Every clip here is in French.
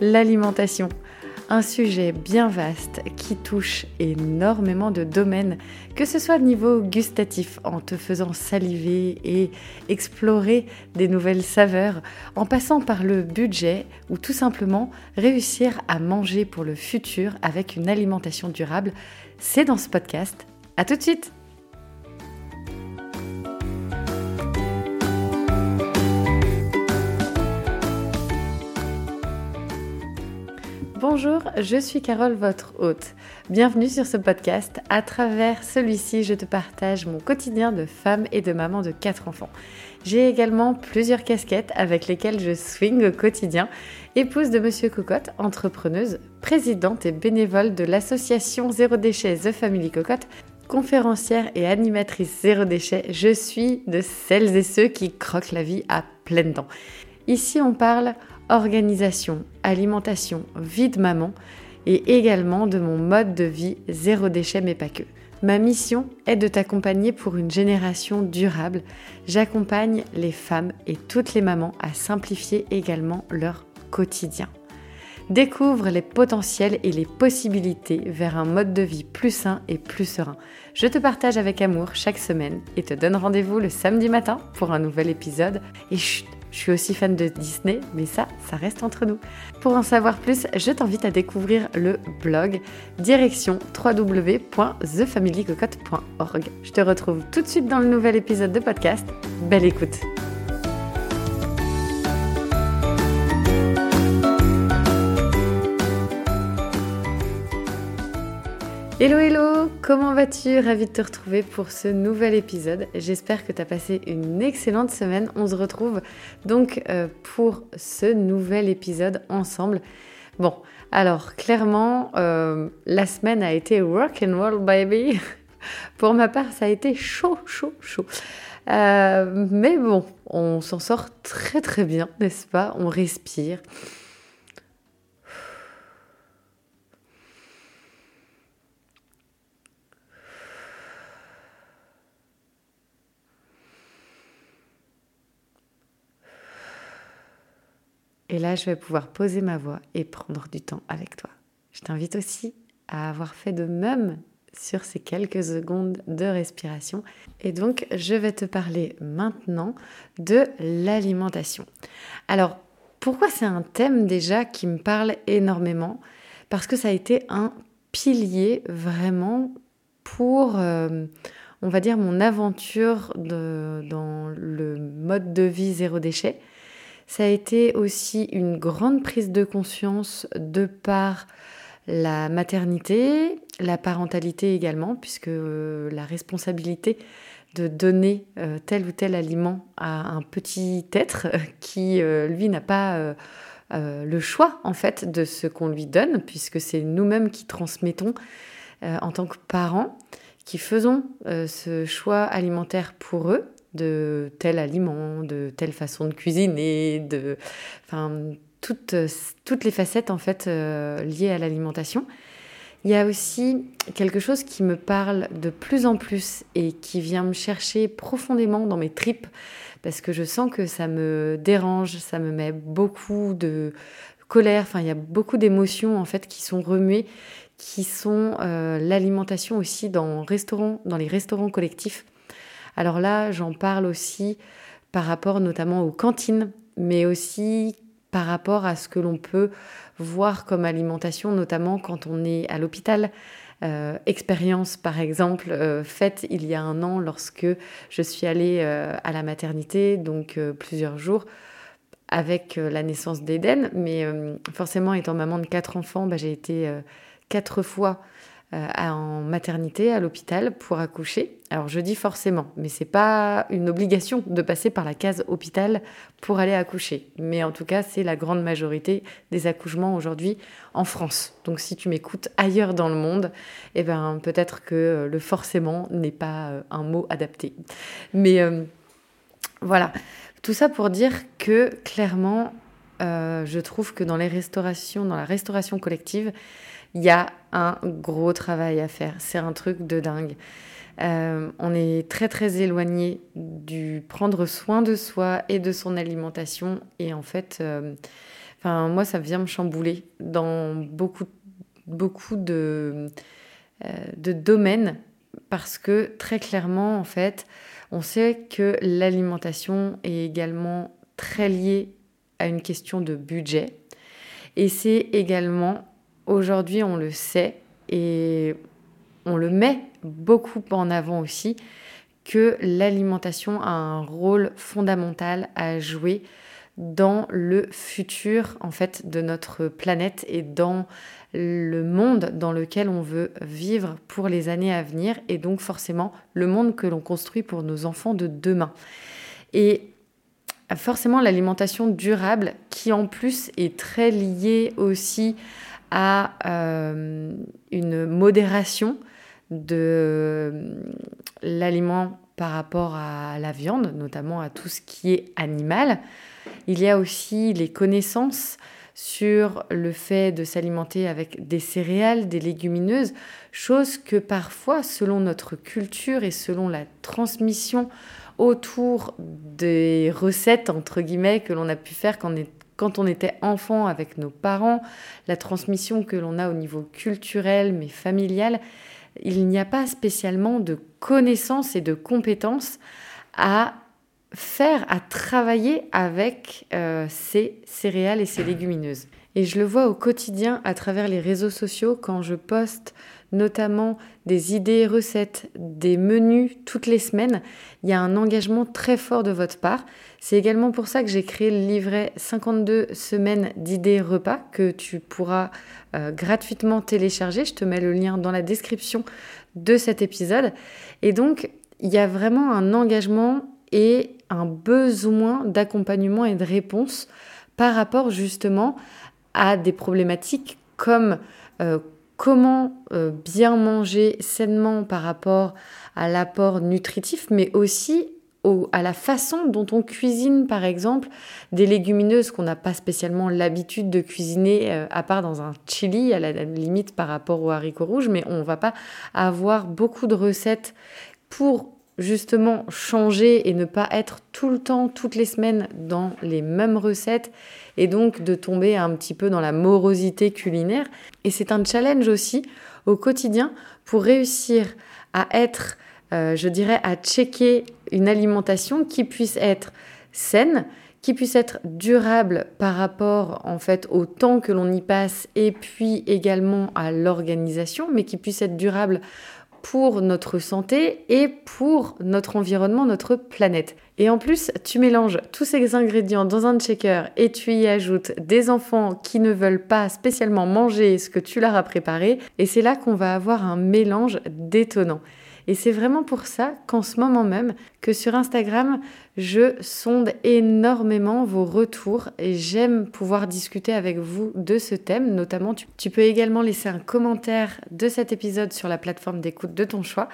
l'alimentation. Un sujet bien vaste qui touche énormément de domaines, que ce soit au niveau gustatif, en te faisant saliver et explorer des nouvelles saveurs, en passant par le budget ou tout simplement réussir à manger pour le futur avec une alimentation durable. C'est dans ce podcast. À tout de suite! Bonjour, je suis Carole, votre hôte. Bienvenue sur ce podcast. À travers celui-ci, je te partage mon quotidien de femme et de maman de quatre enfants. J'ai également plusieurs casquettes avec lesquelles je swing au quotidien. Épouse de Monsieur Cocotte, entrepreneuse, présidente et bénévole de l'association Zéro Déchet The Family Cocotte, conférencière et animatrice Zéro Déchet, je suis de celles et ceux qui croquent la vie à pleines dents. Ici, on parle organisation, alimentation, vie de maman et également de mon mode de vie zéro déchet mais pas que. Ma mission est de t'accompagner pour une génération durable. J'accompagne les femmes et toutes les mamans à simplifier également leur quotidien. Découvre les potentiels et les possibilités vers un mode de vie plus sain et plus serein. Je te partage avec amour chaque semaine et te donne rendez-vous le samedi matin pour un nouvel épisode. Je suis aussi fan de Disney, mais ça, ça reste entre nous. Pour en savoir plus, je t'invite à découvrir le blog direction www.thefamilycocotte.org. Je te retrouve tout de suite dans le nouvel épisode de podcast. Belle écoute! Hello hello, comment vas-tu? Ravie de te retrouver pour ce nouvel épisode. J'espère que tu as passé une excellente semaine. On se retrouve donc euh, pour ce nouvel épisode ensemble. Bon, alors clairement, euh, la semaine a été work and roll baby. pour ma part, ça a été chaud, chaud, chaud. Euh, mais bon, on s'en sort très très bien, n'est-ce pas? On respire. Et là, je vais pouvoir poser ma voix et prendre du temps avec toi. Je t'invite aussi à avoir fait de même sur ces quelques secondes de respiration. Et donc, je vais te parler maintenant de l'alimentation. Alors, pourquoi c'est un thème déjà qui me parle énormément? Parce que ça a été un pilier vraiment pour, euh, on va dire, mon aventure dans le mode de vie zéro déchet. Ça a été aussi une grande prise de conscience de par la maternité, la parentalité également, puisque euh, la responsabilité de donner euh, tel ou tel aliment à un petit être qui, euh, lui, n'a pas le choix, en fait, de ce qu'on lui donne, puisque c'est nous-mêmes qui transmettons en tant que parents, qui faisons ce choix alimentaire pour eux de tel aliment, de telle façon de cuisiner, de, enfin, toutes, toutes les facettes en fait euh, liées à l'alimentation. Il y a aussi quelque chose qui me parle de plus en plus et qui vient me chercher profondément dans mes tripes parce que je sens que ça me dérange, ça me met beaucoup de colère, enfin il y a beaucoup d'émotions en fait qui sont remuées, qui sont euh, l'alimentation aussi dans, dans les restaurants collectifs. Alors là, j'en parle aussi par rapport notamment aux cantines, mais aussi par rapport à ce que l'on peut voir comme alimentation, notamment quand on est à l'hôpital. Euh, expérience par exemple euh, faite il y a un an lorsque je suis allée euh, à la maternité, donc plusieurs jours avec la naissance d'Eden, mais forcément étant maman de quatre enfants, bah, j'ai été quatre fois en maternité, à l'hôpital, pour accoucher. Alors je dis forcément, mais c'est pas une obligation de passer par la case hôpital pour aller accoucher. Mais en tout cas, c'est la grande majorité des accouchements aujourd'hui en France. Donc si tu m'écoutes ailleurs dans le monde, eh ben peut-être que le forcément n'est pas euh, un mot adapté. Mais euh, voilà, tout ça pour dire que clairement, je trouve que dans les restaurations, dans la restauration collective, il y a un gros travail à faire. C'est un truc de dingue. Euh, on est très très éloigné du prendre soin de soi et de son alimentation. Et en fait, euh, moi, ça vient me chambouler dans beaucoup, beaucoup de, euh, de domaines parce que très clairement, en fait, on sait que l'alimentation est également très liée à une question de budget. Et c'est également, aujourd'hui, on le sait, et on le met beaucoup en avant aussi, que l'alimentation a un rôle fondamental à jouer dans le futur en fait de notre planète et dans le monde dans lequel on veut vivre pour les années à venir et donc forcément le monde que l'on construit pour nos enfants de demain. Et forcément l'alimentation durable qui en plus est très liée aussi à euh, une modération de l'aliment par rapport à la viande, notamment à tout ce qui est animal. Il y a aussi les connaissances sur le fait de s'alimenter avec des céréales, des légumineuses, chose que parfois, selon notre culture et selon la transmission autour des recettes, entre guillemets, que l'on a pu faire quand on, quand on était enfant avec nos parents, la transmission que l'on a au niveau culturel mais familial, il n'y a pas spécialement de connaissances et de compétences à faire, à travailler avec euh, ces céréales et ces légumineuses. Et je le vois au quotidien à travers les réseaux sociaux quand je poste notamment des idées, recettes, des menus toutes les semaines. Il y a un engagement très fort de votre part. C'est également pour ça que j'ai créé le livret 52 semaines d'idées repas que tu pourras euh, gratuitement télécharger. Je te mets le lien dans la description de cet épisode. Et donc, il y a vraiment un engagement et un besoin d'accompagnement et de réponse par rapport justement à des problématiques comme euh, comment euh, bien manger sainement par rapport à l'apport nutritif, mais aussi à la façon dont on cuisine, par exemple, des légumineuses qu'on n'a pas spécialement l'habitude de cuisiner, euh, à part dans un chili, à la limite par rapport aux haricots rouges, mais on ne va pas avoir beaucoup de recettes pour justement changer et ne pas être tout le temps, toutes les semaines dans les mêmes recettes et donc de tomber un petit peu dans la morosité culinaire. Et c'est un challenge aussi au quotidien pour réussir à être, euh, je dirais, à checker une alimentation qui puisse être saine, qui puisse être durable par rapport en fait au temps que l'on y passe et puis également à l'organisation, mais qui puisse être durable pour notre santé et pour notre environnement, notre planète. Et en plus, tu mélanges tous ces ingrédients dans un shaker et tu y ajoutes des enfants qui ne veulent pas spécialement manger ce que tu leur as préparé. Et c'est là qu'on va avoir un mélange détonnant. Et c'est vraiment pour ça qu'en ce moment même, que sur Instagram, je sonde énormément vos retours et j'aime pouvoir discuter avec vous de ce thème. Notamment, tu, peux également laisser un commentaire de cet épisode sur la plateforme d'écoute de ton choix.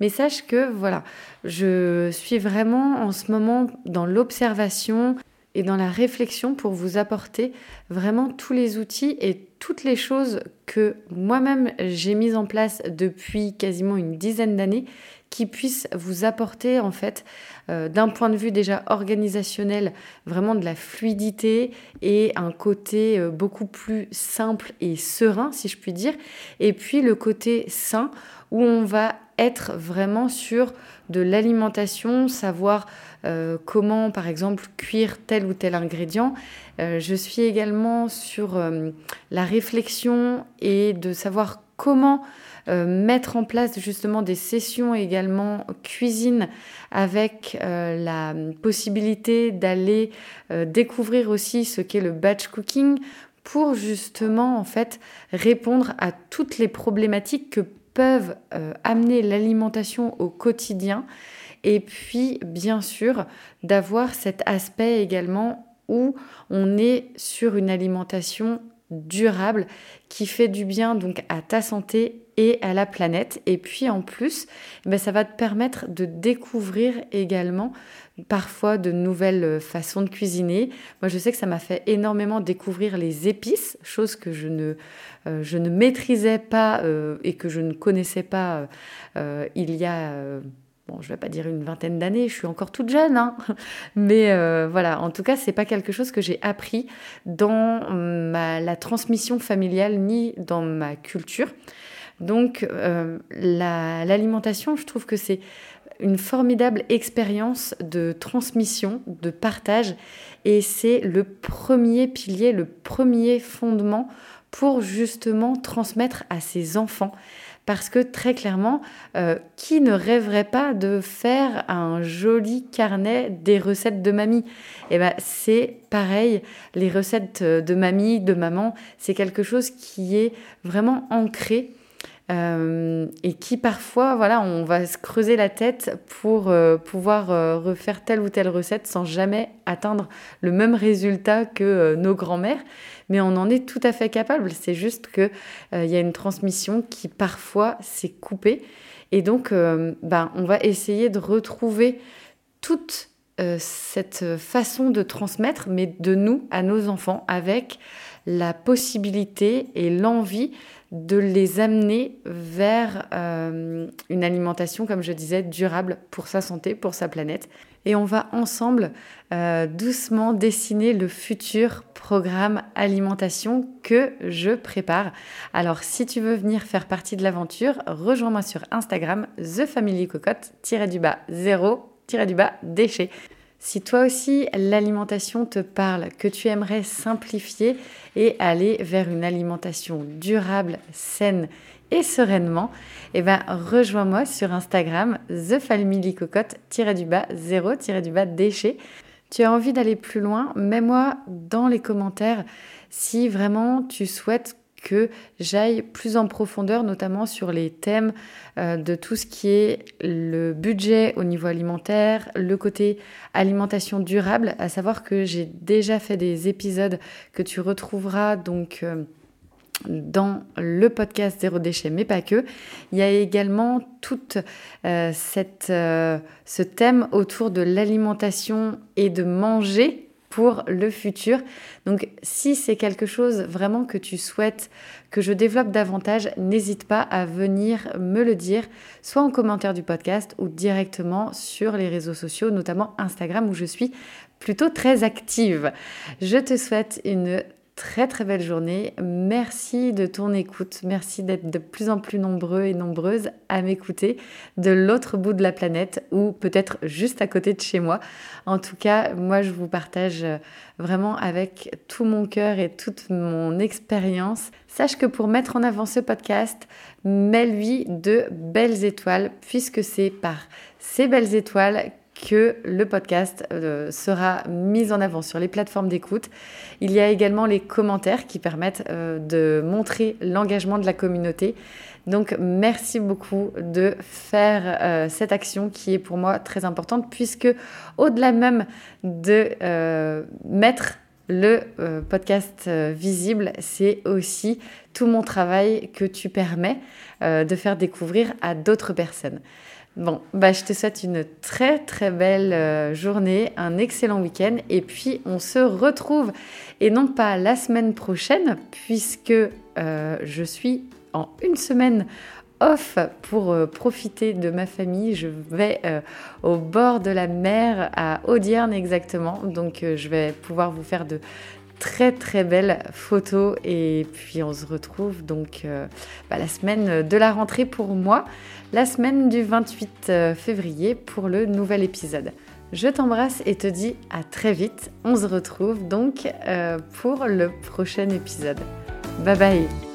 Mais sache que voilà, je suis vraiment en ce moment dans l'observation et dans la réflexion pour vous apporter vraiment tous les outils et toutes les choses que moi-même j'ai mises en place depuis quasiment une dizaine d'années qui puissent vous apporter en fait euh, d'un point de vue déjà organisationnel vraiment de la fluidité et un côté euh, beaucoup plus simple et serein si je puis dire. Et puis le côté sain où on va être vraiment sur de l'alimentation, savoir euh, comment, par exemple, cuire tel ou tel ingrédient. Euh, je suis également sur euh, la réflexion et de savoir comment mettre en place justement des sessions également cuisine avec la possibilité d'aller découvrir aussi ce qu'est le batch cooking pour justement en fait répondre à toutes les problématiques que peuvent amener l'alimentation au quotidien et puis, bien sûr, d'avoir cet aspect également où on est sur une alimentation durable qui fait du bien donc à ta santé et à la planète. Et puis en plus, ben, ça va te permettre de découvrir également parfois de nouvelles façons de cuisiner. Moi, je sais que ça m'a fait énormément découvrir les épices, chose que je ne, euh, je ne maîtrisais pas euh, et que je ne connaissais pas euh, il y a bon, je vais pas dire une vingtaine d'années, je suis encore toute jeune, hein. mais euh, voilà, en tout cas, c'est pas quelque chose que j'ai appris dans la transmission familiale ni dans ma culture. Donc, euh, l'alimentation, je trouve que c'est une formidable expérience de transmission, de partage, et c'est le premier pilier, le premier fondement pour justement transmettre à ses enfants. Parce que très clairement, euh, qui ne rêverait pas de faire un joli carnet des recettes de mamie? Eh ben, c'est pareil, les recettes de mamie, de maman, c'est quelque chose qui est vraiment ancré euh, et qui parfois, voilà, on va se creuser la tête pour euh, pouvoir euh, refaire telle ou telle recette sans jamais atteindre le même résultat que nos grands-mères. Mais on en est tout à fait capable. C'est juste qu'il il y a une transmission qui parfois s'est coupée. Et donc, ben, on va essayer de retrouver toute cette façon de transmettre, mais de nous à nos enfants, avec la possibilité et l'envie de les amener vers euh, une alimentation, comme je disais, durable pour sa santé, pour sa planète. Et on va ensemble euh, doucement dessiner le futur programme alimentation que je prépare. Alors si tu veux venir faire partie de l'aventure, rejoins-moi sur Instagram, The Family Cocotte-du-bas 0-du-bas déchet. Si toi aussi l'alimentation te parle, que tu aimerais simplifier et aller vers une alimentation durable, saine et sereinement, eh ben rejoins-moi sur Instagram The Family Cocotte-du-bas 0-du-bas déchet. Tu as envie d'aller plus loin, mets-moi dans les commentaires si vraiment tu souhaites que j'aille plus en profondeur, notamment sur les thèmes euh, de tout ce qui est le budget au niveau alimentaire, le côté alimentation durable, à savoir que j'ai déjà fait des épisodes que tu retrouveras donc euh, dans le podcast Zéro déchet, mais pas que. Il y a également tout euh, ce thème autour de l'alimentation et de manger pour le futur. Donc si c'est quelque chose vraiment que tu souhaites que je développe davantage, n'hésite pas à venir me le dire, soit en commentaire du podcast ou directement sur les réseaux sociaux, notamment Instagram où je suis plutôt très active. Je te souhaite une très très belle journée. Merci de ton écoute. Merci d'être de plus en plus nombreux et nombreuses à m'écouter de l'autre bout de la planète ou peut-être juste à côté de chez moi. En tout cas, moi je vous partage vraiment avec tout mon cœur et toute mon expérience. Sache que pour mettre en avant ce podcast, mets-lui de belles étoiles puisque c'est par ces belles étoiles que le podcast euh, sera mis en avant sur les plateformes d'écoute. Il y a également les commentaires qui permettent euh, de montrer l'engagement de la communauté. Donc merci beaucoup de faire euh, cette action qui est pour moi très importante puisque au-delà même de mettre le podcast visible, c'est aussi tout mon travail que tu permets de faire découvrir à d'autres personnes. Bon, bah, je te souhaite une très très belle euh, journée, un excellent week-end et puis on se retrouve et non pas la semaine prochaine puisque euh, je suis en une semaine off pour euh, profiter de ma famille. Je vais au bord de la mer à Audierne exactement, donc je vais pouvoir vous faire de très très belles photos et puis on se retrouve donc bah, la semaine de la rentrée pour moi la semaine du 28 euh, février pour le nouvel épisode. Je t'embrasse et te dis à très vite. On se retrouve donc euh, pour le prochain épisode. Bye bye